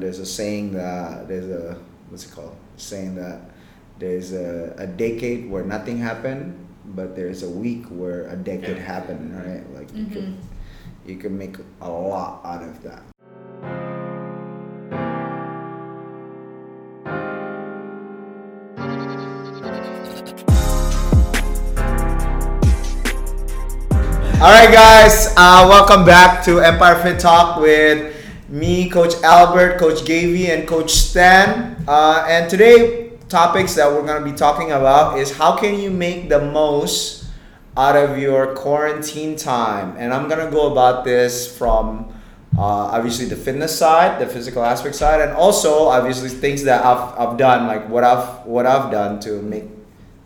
There's a saying that there's a what's it called? Saying that there's a, a decade where nothing happened, but there's a week where a decade happened, right? Like you can Mm-hmm. you can make a lot out of that. All right, guys, uh, welcome back to Empire Fit Talk with me, Coach Albert, Coach Gavy, and Coach Stan. Uh, and today, topics that we're going to be talking about is how can you make the most out of your quarantine time? And I'm going to go about this from uh, obviously the fitness side, the physical aspect side, and also obviously things that I've, I've done, like what I've what I've done to make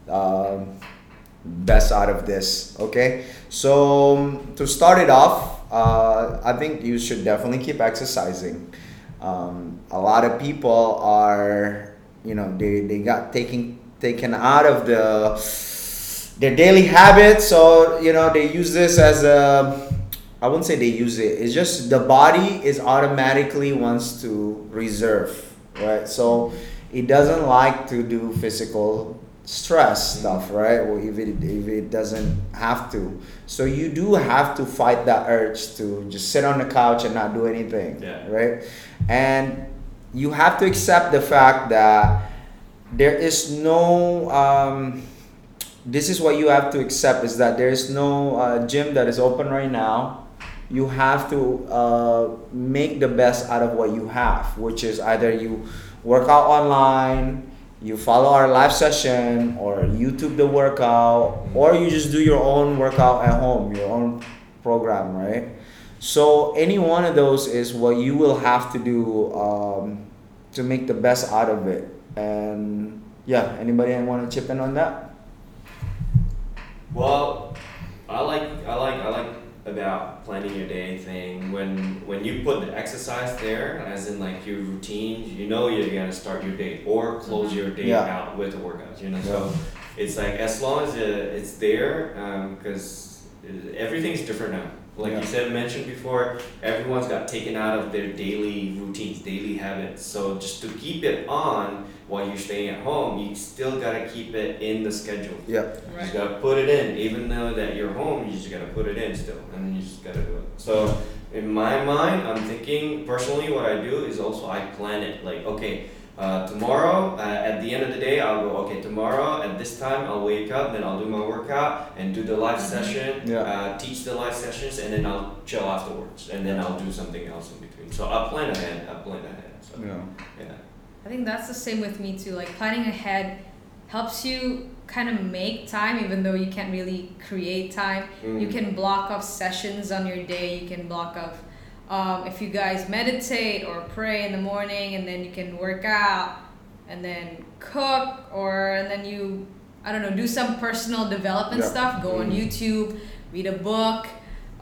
um, best out of this. Okay, so to start it off, uh, I think you should definitely keep exercising. Um, a lot of people are, you know, they, they got taken taken out of the their daily habits, so you know they use this as a. I wouldn't say they use it. It's just the body is automatically wants to reserve, right? So it doesn't like to do physical stress stuff, right? Or if it if it doesn't have to. So you do have to fight that urge to just sit on the couch and not do anything, Yeah. right? And you have to accept the fact that there is no. Um, this is what you have to accept is that there is no uh, gym that is open right now you have to uh, make the best out of what you have which is either you work out online you follow our live session or youtube the workout or you just do your own workout at home your own program right? So any one of those is what you will have to do um, to make the best out of it. And yeah anybody want to chip in on that? Well, I like I like I like about planning your day thing. When when you put the exercise there as in like your routine you know you're gonna start your day or close your day Yeah. out with a workout you know? So it's like as long as uh, it's there because everything's different now like Yeah. you said mentioned before everyone's got taken out of their daily routines daily habits so just to keep it on while you're staying at home you still gotta keep it in the schedule yeah Right. you gotta put it in, even though that you're home, you just gotta put it in still, and then you just gotta do it. So, in my mind, I'm thinking personally, what I do is also I plan it. Like, okay, uh, tomorrow uh, at the end of the day, I'll go. Okay, tomorrow at this time, I'll wake up, then I'll do my workout and do the live session, Yeah. uh, teach the live sessions, and then I'll chill afterwards, and then I'll do something else in between. So I plan ahead. I plan ahead. So yeah yeah. I think that's the same with me too. Like planning ahead helps you kind of make time, even though you can't really create time. You Mm. can block off sessions on your day. You can block off um, if you guys meditate or pray in the morning, and then you can work out, and then cook, or and then you I don't know do some personal development Yeah. stuff. Go on Mm. YouTube, read a book,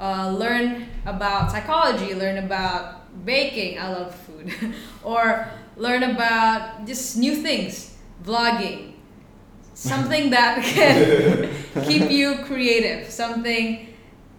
uh, learn about psychology, learn about baking. I love food, or learn about just new things, vlogging, something that can keep you creative, something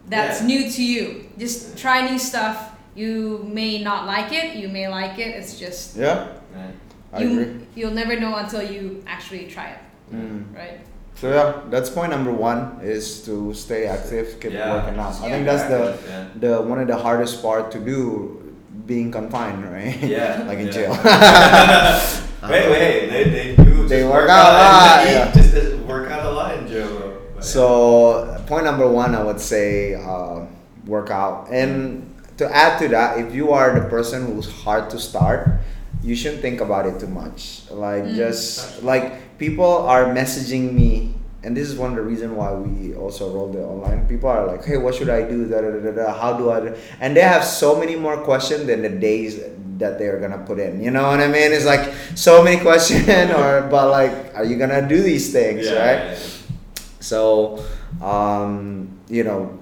that's Yeah. new to you. Just try new stuff. You may not like it, you may like it. It's just yeah Right. i you agree you'll never know until you actually try it, Mm. right? So yeah, that's point number one is to stay active, keep Yeah. working out. I Yeah. think that's the Yeah. the one of the hardest part to do, being confined, right? Yeah, like in yeah. jail. wait, wait, they, they do. They just work out a lot, eat, yeah. Just work out a lot in jail, bro. So point number one, I would say uh, work out. And to add to that, if you are the person who's hard to start, you shouldn't think about it too much. Like Mm. just like people are messaging me, and this is one of the reasons why we also rolled it online. People are like, "Hey, what should I do? Da, da, da, da. How do I?" Do? And they have so many more questions than the days that they're gonna put in. You know what I mean? It's like so many questions, or but like, are you gonna do these things, yeah, right? yeah, yeah. So, um, you know,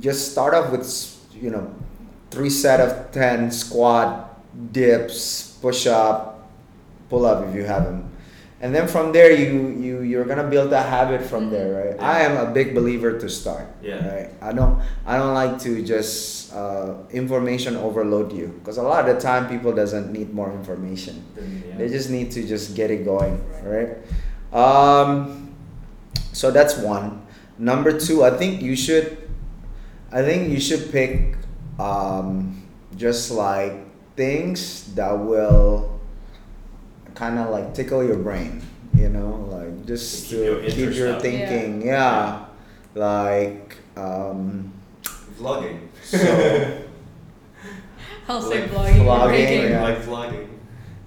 just start off with, you know, three set of 10 squat, dips, push up, pull up if you have them. and then from there you you you're gonna build a habit from there right Yeah. i am a big believer to start Yeah. right i don't i don't like to just uh, information overload you because a lot of the time people doesn't need more information yeah. they just need to just get it going right um, so that's one number two i think you should i think you should pick um, just like things that will kind of like tickle your brain you know like just To keep your keep your thinking yeah, like um, vlogging. so I'll say Like vlogging. vlogging, baking. yeah. like vlogging.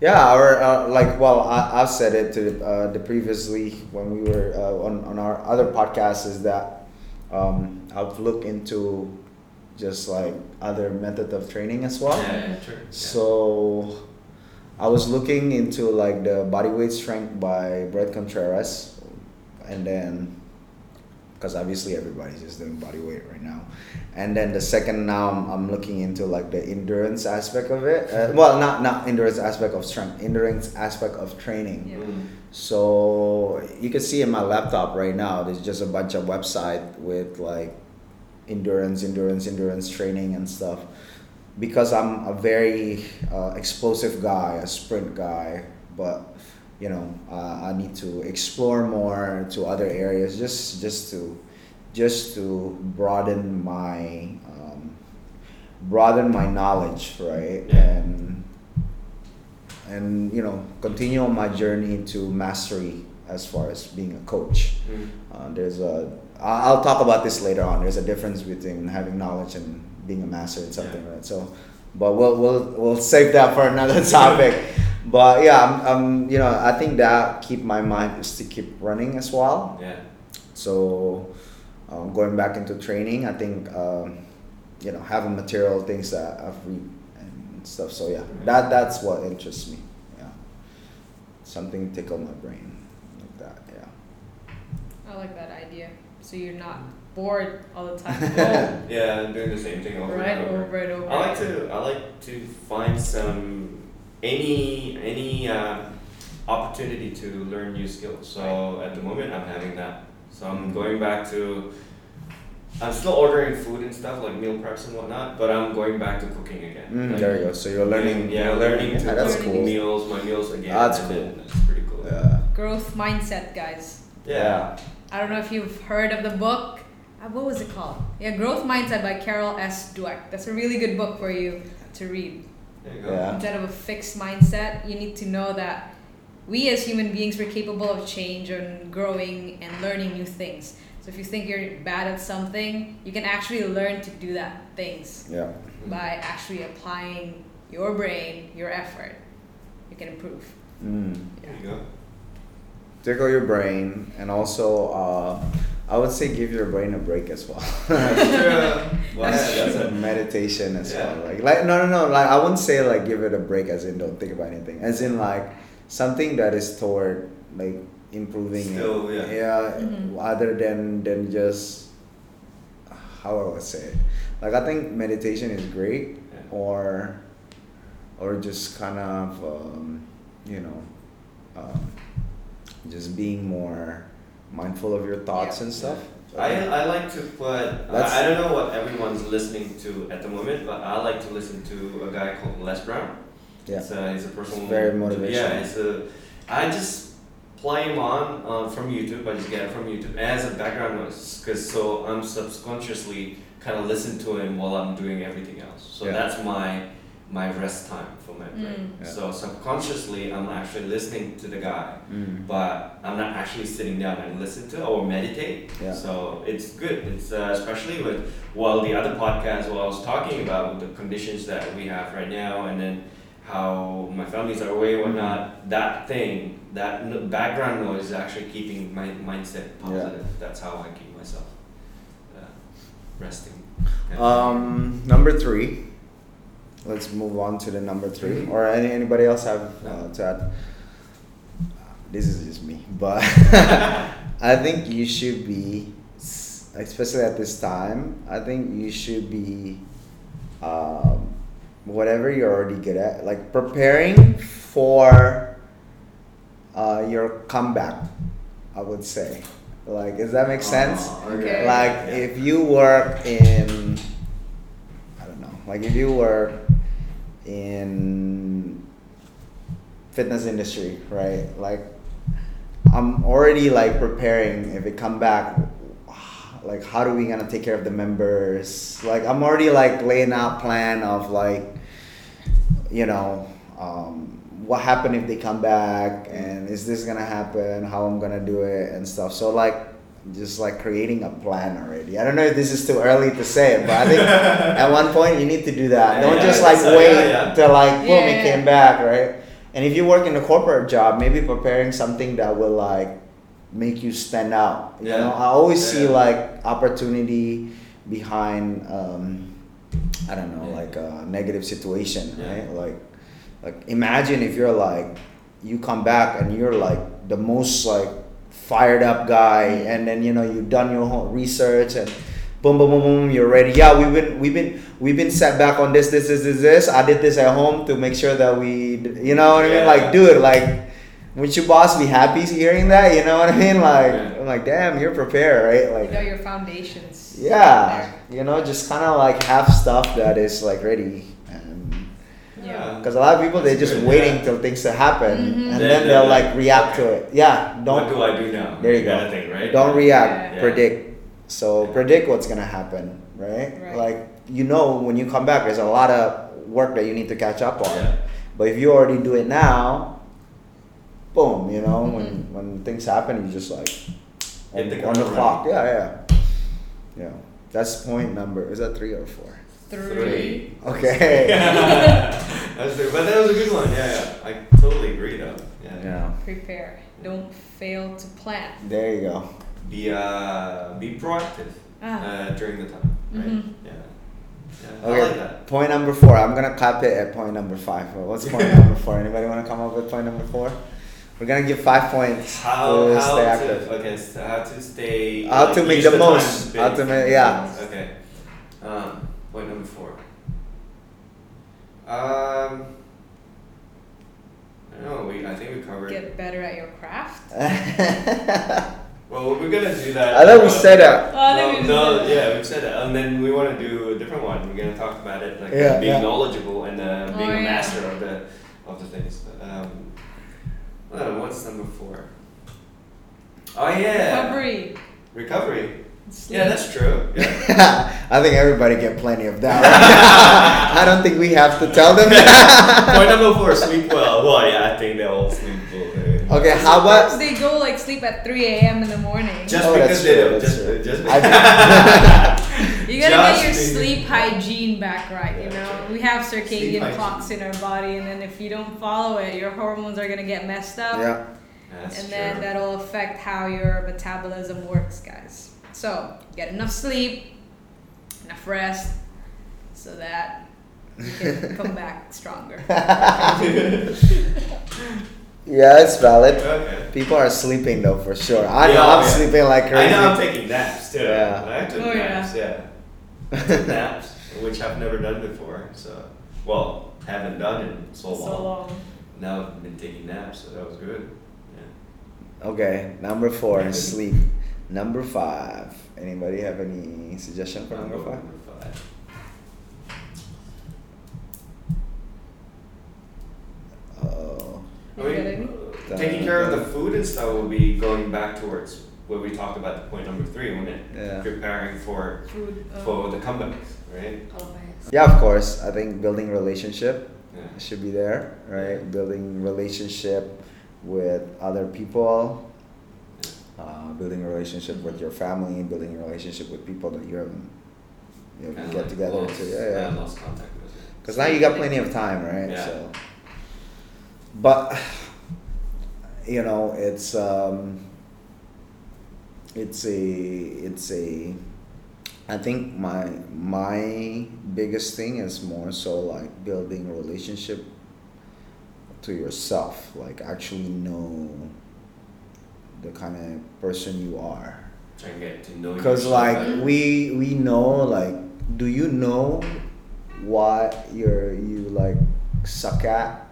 Yeah, or uh, like, well, I, I've said it to uh, the previously when we were uh, on, on our other podcast is that um, I've looked into just like other method of training as well. Yeah, yeah, true. Yeah. So I was looking into like the body weight strength by Bret Contreras, and then because obviously everybody's just doing body weight right now, and then the second now I'm, I'm looking into like the endurance aspect of it. Uh, well, not not endurance aspect of strength, endurance aspect of training. Yeah. Mm. So you can see in my laptop right now, there's just a bunch of website with like endurance, endurance, endurance training and stuff. Because I'm a very uh, explosive guy, a sprint guy, but you know uh, I need to explore more to other areas just just to just to broaden my um, broaden my knowledge, right? And and you know continue on my journey to mastery as far as being a coach. Mm. Uh, there's a I'll talk about this later on. There's a difference between having knowledge and being a master in something, right? So, but we'll we'll we'll save that for another topic. But yeah, I'm, I'm you know I think that keep my mind is to keep running as well. Yeah. So, um, going back into training, I think um, you know having material things that I've read and stuff. So yeah, that that's what interests me. Yeah, something tickle my brain like that. Yeah. I like that idea. So you're not bored all the time. Oh, Yeah, I'm doing the same thing over right and over. over and over. I like to I like to find some any any uh, opportunity to learn new skills. So at the moment I'm having that. So I'm going back to I'm still ordering food and stuff like meal preps and whatnot, but I'm going back to cooking again. Mm, Like, there you go. So you're learning. Yeah, you're learning to Yeah, that's cook cool. meals, my meals again. That's cool. then That's pretty cool. Yeah. Growth mindset, guys. Yeah. I don't know if you've heard of the book. Uh, what was it called? Yeah, Growth Mindset by Carol S. Dweck. That's a really good book for you to read. There you go. Yeah. Instead of a fixed mindset, you need to know that we as human beings we're capable of change and growing and learning new things. So if you think you're bad at something, you can actually learn to do that things Yeah. by actually applying your brain, your effort. You can improve. Mm. There you go. Tickle your brain, and also, uh, I would say give your brain a break as well. Well, that's, that's that's a meditation as Yeah. well. Like, like no, no, no. Like I wouldn't say like give it a break, as in don't think about anything. As in like something that is toward like improving. it. Still, yeah. Yeah. Mhm. Other than than just how I would say it. Like I think meditation is great, Yeah. or or just kind of um, you know um, just being more mindful of your thoughts Yeah. and stuff. I, I like to put That's- I, I don't know what everyone's listening to at the moment, but I like to listen to a guy called Les Brown. Yeah. It's a, he's a personal Very motivational. Yeah, motivational. it's a I just play him on uh, from YouTube. I just get it from YouTube as a background noise, cause so I'm subconsciously kind of listen to him while I'm doing everything else. So Yeah. that's my my rest time for my brain. Mm. Yeah. So subconsciously, I'm actually listening to the guy Mm. but I'm not actually sitting down and listen to or meditate. Yeah. So it's good. It's uh, especially with well the other podcast what I was talking about with the conditions that we have right now, and then how my families are away, and whatnot. That thing, that n- background noise, is actually keeping my mindset positive. That's how I keep myself uh, resting. Um, number three. Let's move on to the number three. Or any anybody else have uh, to add? This is just me, but I think you should be, especially at this time. I think you should be, um, whatever you're already good at, like preparing for uh, your comeback. I would say, like, does that make sense? Oh, Okay. Like, Yeah. if you work in, I don't know, like if you work in fitness industry, right? Like, I'm already like preparing if it come back. Like, how are we gonna take care of the members? Like, I'm already like laying out plan of like, you know, um, what happened if they come back, and is this gonna happen? How I'm gonna do it and stuff. So like, just like creating a plan already. I don't know if this is too early to say it, but I think at one point you need to do that. Yeah, Don't yeah, just like so, wait yeah, yeah. till like boom Yeah, it came back, right? And if you work in a corporate job, maybe preparing something that will like make you stand out. You Yeah. know, I always see Yeah. like opportunity behind um, I don't know, Yeah. like a negative situation, Yeah. right? Like like imagine if you're like you come back and you're like the most like fired up guy and then you know you've done your whole research and boom boom boom boom you're ready. Yeah we've been we've been we've been set back on this this this this this. I did this at home to make sure that we you know what i mean? Yeah. like dude like would your boss be happy hearing that? You know what i mean? Like Yeah. i'm like damn you're prepared right? Like You know your foundations. yeah you know just kind of like have stuff that is like ready. and Yeah. because a lot of people they're just good, waiting yeah. till things to happen Mhm. and Then then they're they'll like, like react to it yeah don't what do I do now? There you Kind go. of thing, right? don't react Yeah. predict so Yeah. predict what's gonna happen right? Right. like you know when you come back there's a lot of work that you need to catch up on Yeah. but if you already do it now boom you know when Mhm. when things happen you just like Hit on, the on the clock yeah yeah yeah that's point number is that three or four Three. okay That's the, but that was a good one. Yeah, yeah. I totally agree though. Yeah. yeah Prepare. Don't fail to plan. there you go Be uh be proactive Ah. uh, during the time, right? Mhm. Yeah. Yeah. Okay, I like that. point number four. I'm gonna cap it at point number five. Well, what's point number four? Anybody want to come up with point number four? We're gonna give five points How to how stay to active. okay so how to stay How like, to make use the most. How to make- yeah. Okay. Um, point number four. Um. I don't know. We I think we covered. Get better at your craft. Well, we're gonna do that. I thought we said that. Oh, I no, no, that. yeah, we've said that, and then we want to do a different one. We're gonna talk about it, like Yeah, being yeah. knowledgeable and uh, being Oh, a yeah. master of the of the things. Um, well, what's number four? Oh yeah, Recovery. Recovery. Sleep. Yeah, that's true. Yeah. I think everybody get plenty of that. right? I don't think we have to tell them that. Point number four: sleep well. Well, yeah, I think they all sleep well. Okay, how about? they go like sleep at 3 a.m. in the morning. Just Oh, because that's they true, do. that's Just, true. just I You gotta Just get your sleep hygiene back right, you know? We have Sleep circadian hygiene. clocks in our body, and then if you don't follow it, your hormones are gonna get messed up. Yeah. That's and true. then that'll affect how your metabolism works, guys. So, get enough sleep, enough rest, so that you can come back stronger. Yeah, it's valid. okay. People are sleeping though for sure. I know oh, I'm yeah. sleeping like crazy. I know I'm taking naps too. Yeah. I took Oh, yeah. naps, yeah. I took naps, which I've never done before. So, well, haven't done in so long. so long. Now I've been taking naps, so that was good. Yeah. Okay, number four is sleep. Number five. Anybody have any suggestion for number I'll five? Number five. Oh. I mean, taking care of the food and stuff will be going back towards what we talked about the point number three, wouldn't it? Yeah. Preparing for Food. um, for the comeback, right? Yeah, of course. I think building relationship Yeah. should be there, right? Building relationship with other people, uh, building a relationship with your family, building a relationship with people that you haven't you know, get like together lost, to. Yeah, yeah. lost contact with. Because now you got plenty of time, right? Yeah. So, but you know, it's um, it's a it's a. I think my my biggest thing is more so like building a relationship to yourself, like actually know the kind of person you are Try and get to know because like better. we we know like do you know what you're you like suck at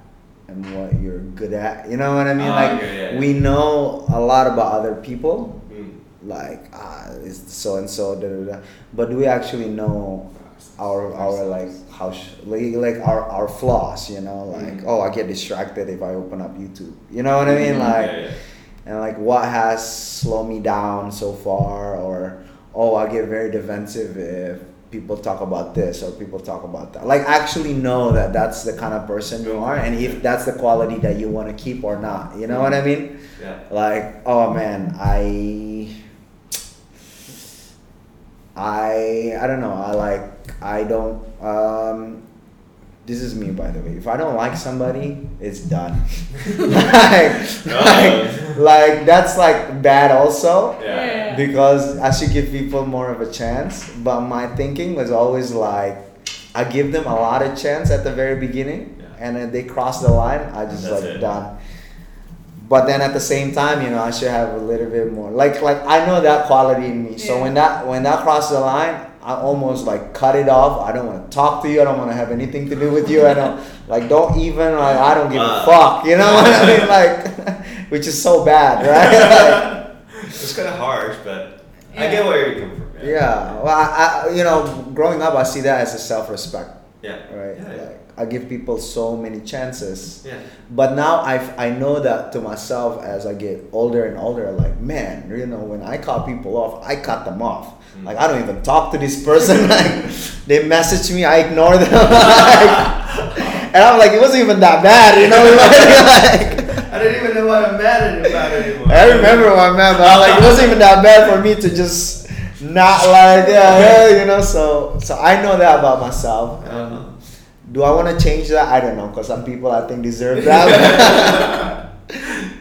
and what you're good at. You know what I mean? Oh, like okay, yeah. we know a lot about other people, Mm. like ah, it's so and so, da da da. But do we actually know our our like how sh- like, like our our flaws? You know, like Mhm. oh, I get distracted if I open up YouTube. You know what I mean? Mhm. Like Yeah, yeah. And like what has slowed me down so far or oh i get very defensive if people talk about this or people talk about that. Like actually know that that's the kind of person you are and if that's the quality that you want to keep or not. You know what i mean? Yeah. like oh man i i i don't know. I like i don't um this is me by the way if i don't like somebody it's done like, like like that's like bad also Yeah. because I should give people more of a chance. But my thinking was always like, I give them a lot of chance at the very beginning, Yeah. and then they cross the line, I just That's like it. done. But then at the same time, you know, I should have a little bit more. Like like I know that quality in me. yeah. So when that when that crosses the line, I almost like cut it off. I don't want to talk to you. I don't want to have anything to do with you. I don't like don't even like I don't give a fuck. You know what I mean? Like, which is so bad, right? Like, it's kind of harsh, but I get where you're coming from. Yeah, well, I, I, you know, growing up, I see that as a self-respect, Yeah. right? Yeah, yeah. Like, I give people so many chances, Yeah. but now I, I know that to myself as I get older and older. Like, man, you know, when I cut people off, I cut them off. Mm. Like, I don't even talk to this person. like, they message me, I ignore them. like, and I'm like, it wasn't even that bad, you know? like, I don't even know what I'm mad at about anymore. I remember what I'm mad about. like it wasn't even that bad for me to just not like yeah, yeah, you know. So so I know that about myself. Uh-huh. Um, do I want to change that? I don't know, because some people I think deserve that.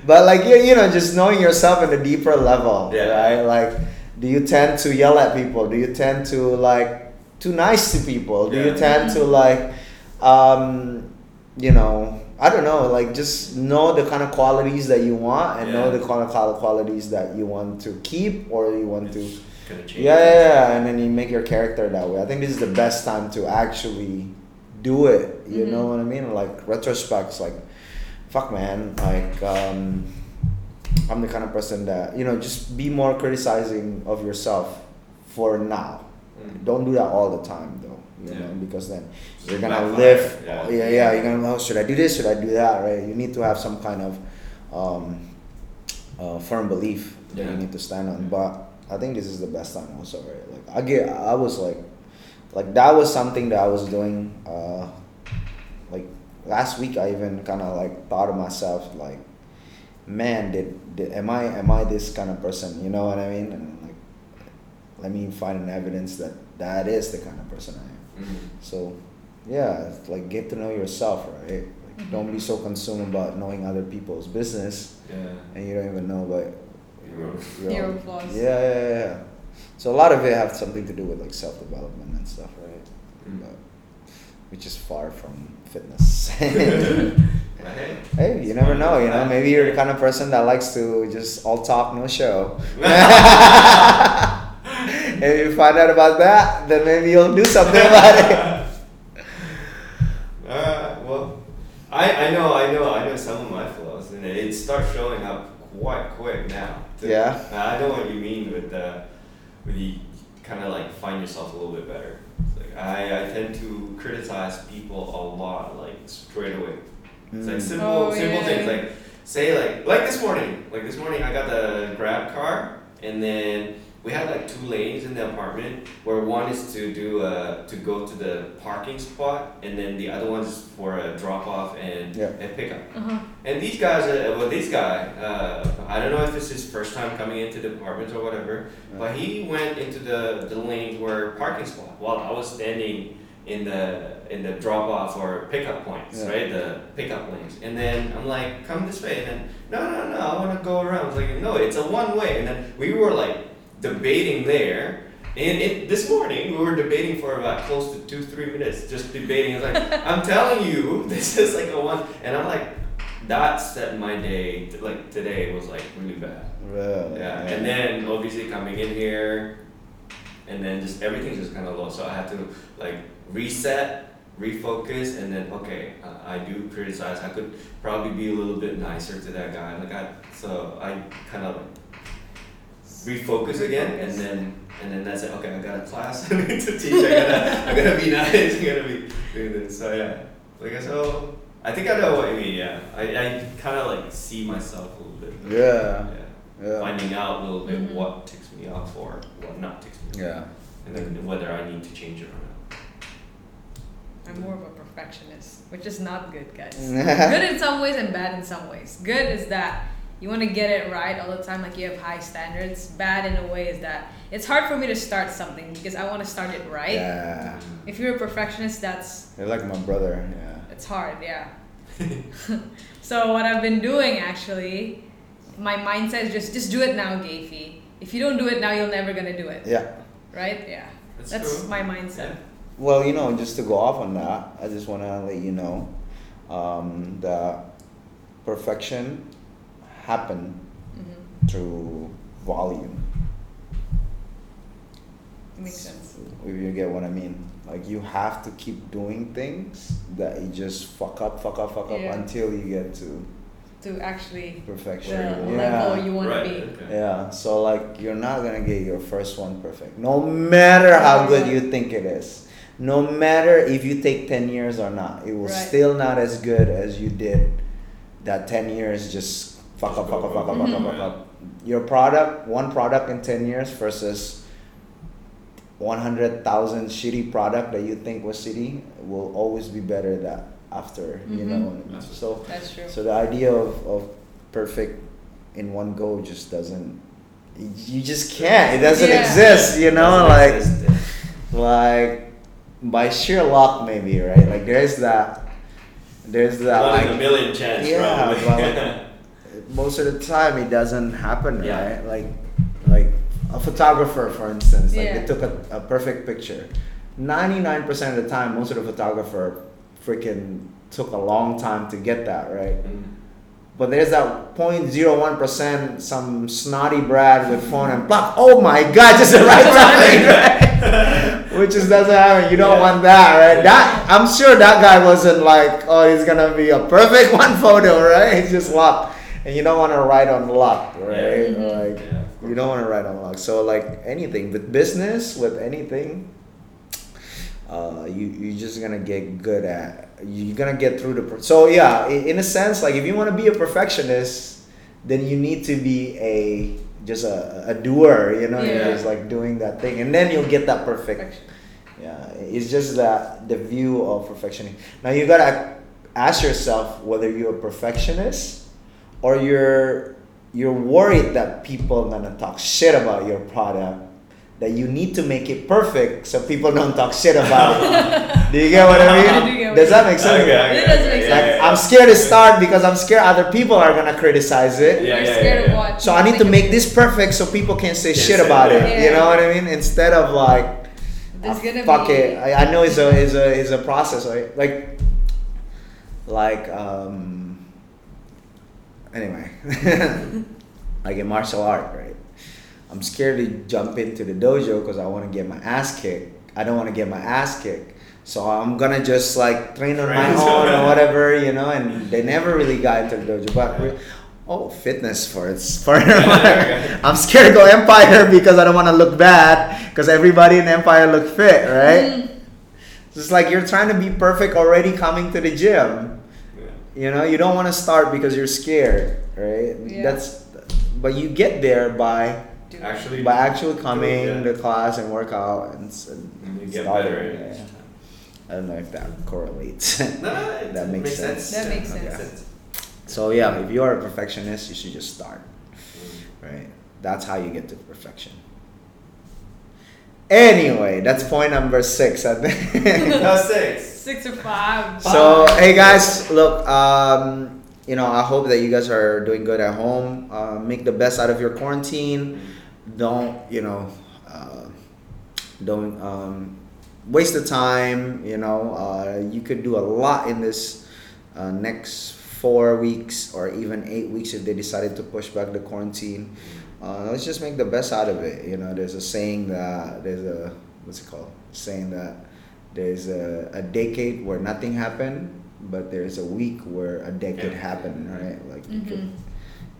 but like you, you know, just knowing yourself at a deeper level, Yeah. right? Like, do you tend to yell at people? Do you tend to like too nice to people? Do you tend to like, um, you know, I don't know, like just know the kind of qualities that you want and know the kind of qualities that you want to keep or you want to. Gonna. Yeah, yeah, yeah, and then you make your character that way. I think this is the best time to actually do it. You know Mhm. what I mean? Like retrospects, like, fuck, man. Like, um, I'm the kind of person that you know, just be more criticizing of yourself for now. Mm. Don't do that all the time, though. You Yeah. know, because then Just you're gonna live. yeah. Yeah. yeah, You're gonna. Oh, should I do this? Should I do that? Right? You need to have some kind of um, uh, firm belief that Yeah. you need to stand on. But I think this is the best time also, right? Like I get, I was like, like that was something that I was doing. Uh, like last week, I even kind of like thought of myself like, man, did, did am I am I this kind of person? You know what I mean? And like, let me find an evidence that that is the kind of person I am. Mhm. So, yeah, it's like get to know yourself, right? Like, don't be so consumed about knowing other people's business Yeah. and you don't even know about Your- your Your flaws. Yeah, yeah, yeah, yeah. So a lot of it have something to do with like self development and stuff, right? Mm. But, which is far from fitness. Hey, hey, you never know. You know, maybe you're the kind of person that likes to just all talk, no show. if you find out about that, then maybe you'll do something about it. Uh, well, I, I know, I know, I know some of my flaws, and it starts showing up quite quick now. too. Yeah. Uh, I know what you mean with the, with you kind of like find yourself a little bit better. Like I, I tend to criticize people a lot, like straight away. It's like Mm. simple, Oh, simple yeah. things like say like like this morning, like this morning I got the grab car, and then we had like two lanes in the apartment where one is to do uh to go to the parking spot, and then the other one's for a drop off and Yeah. and pickup. Uh-huh. And these guys, uh, well, this guy, uh, I don't know if it's his first time coming into the apartment or whatever, but he went into the, the lanes where parking spot while I was standing in the in the drop off or pickup points, Yeah. right? The pickup lanes. And then I'm like, come this way. And then, no, no, no, I want to go around. I was like, no, it's a one way. And then we were like debating there. And it, this morning we were debating for about close to two, three minutes, just debating. It's like, I'm telling you, this is like a one. And I'm like, that set my day, like today was like really bad. Really? Yeah, and then obviously coming in here, and then just everything's just kind of low. So I had to like reset, refocus and then okay uh, I do criticize I could probably be a little bit nicer to that guy. Like I so I kind of refocus again and then and then that's it. Okay I got a class. I need to teach. I gotta I gotta be nice. I gotta be doing this. So yeah. Like I so I think I know what you mean. Yeah. I, I kind of like see myself a little bit. Yeah. yeah Yeah. finding out a little bit Mhm. what ticks me off or what not ticks me off Yeah. and then whether I need to change it or not I'm more of a perfectionist, which is not good, guys. good in some ways and bad in some ways. Good is that you want to get it right all the time, like you have high standards. Bad in a way is that it's hard for me to start something because I want to start it right. Yeah. If you're a perfectionist, that's You're like my brother. Yeah. it's hard, yeah. so what I've been doing actually, my mindset is just just do it now, Gavy. If you don't do it now, you're never gonna do it, Yeah. right? Yeah, That's, that's true. my mindset. Well, you know, just to go off on that, I just want to let you know um, that perfection happen hmm through volume. Makes sense. If you get what I mean. Like you have to keep doing things that you just fuck up, fuck up, fuck up Yeah. until you get to To actually perfection. the yeah. level you want right, to be. okay. Yeah. So like you're not gonna get your first one perfect, no matter how good you think it is. No matter if you take ten years or not, it will Right. still not as good as you did that ten years just fuck up, fuck up, fuck up, fuck up, Mhm. fuck up. Your product, one product in ten years versus one hundred thousand shitty product that you think was shitty will always be better that after. You know Mhm. what I mean? That's- So That's true. so the idea of, of perfect in one go just doesn't. You you just can't. It doesn't Yeah. exist. You know, Doesn't like exist, like by sheer luck, maybe right. Like there's that. There's that. One in a million chance, Yeah, probably. but most of the time, it doesn't happen, Yeah. right? Like like a photographer, for instance, like Yeah. they took a, a perfect picture. Ninety nine percent of the time, most of the photographer freaking took a long time to get that right. Mm. But there's that 0.01 percent, some snotty Brad with phone and block. Oh my God, just the right timing, right? Which is doesn't happen. You don't Yeah. want that, right? Yeah. That I'm sure that guy wasn't like, oh, he's gonna be a perfect one photo, right? It's just luck, and you don't want to ride on luck, right? Mhm. Like Yeah, you don't want to ride on luck. So like anything with business, with anything, uh, you you're just gonna get good at. You're gonna get through the. So yeah, in a sense, like if you want to be a perfectionist, then you need to be a just a, a doer. You know, Yeah. you're just like doing that thing, and then you'll get that perfect. Perfection. Yeah, it's just that the view of perfection. Now you gotta ask yourself whether you're a perfectionist or you're you're worried that people are gonna talk shit about your product. That you need to make it perfect so people don't talk shit about it. do you get what I I do mean? Does that make sense? Okay, okay, It does make sense. Like, yeah. I'm scared to start because I'm scared other people are gonna criticize it. Yeah, yeah, scared yeah, of yeah. what? So I need to make this perfect so people can say Can shit say about it. that. You know what I mean? Instead of like, There's ah, gonna fuck be- it. I, I know it's a it's a it's a process, right? Like, like um. Anyway, like in martial art, right? I'm scared to jump into the dojo because I want to get my ass kicked. I don't want to get my ass kicked. So I'm gonna just like train on my own or whatever, you know. And they never really got into the dojo, but re- oh, fitness for its for. I'm scared to go Empire because I don't want to look bad because everybody in Empire look fit, right? Mm. It's like you're trying to be perfect already coming to the gym. Yeah. You know, you don't want to start because you're scared, right? Yeah. That's, but you get there by Do it. Actually, by actually coming yeah. to class and work out and, s- and you get starting, better at it. yeah. I don't know if that correlates. No, no, That makes sense. That makes Yeah, sense. so yeah, if you are a perfectionist, you should just start, Mm. right? That's how you get to perfection. Anyway, that's point number six. I think. No, six. Six or five. So hey guys, look, um, you know, I hope that you guys are doing good at home. Uh, make the best out of your quarantine. Don't you know? Uh, don't um, waste the time. You know, uh, you could do a lot in this uh, next four weeks or even eight weeks if they decided to push back the quarantine. Uh, let's just make the best out of it. You know, there's a saying that there's a what's it called? Saying that there's a, a decade where nothing happened, but there's a week where a decade Yeah. happened, right? Like you could Mhm.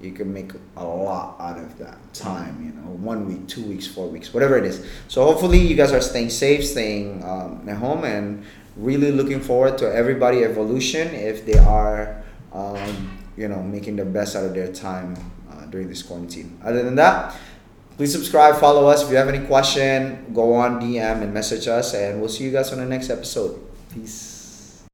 You can make a lot out of that time you know one week two weeks four weeks whatever it is. So hopefully you guys are staying safe staying um, at home and really looking forward to everybody evolution if they are um, you know making the best out of their time uh, during this quarantine. Other than that please subscribe follow us. If you have any question go on dm and message us and we'll see you guys on the next episode. Peace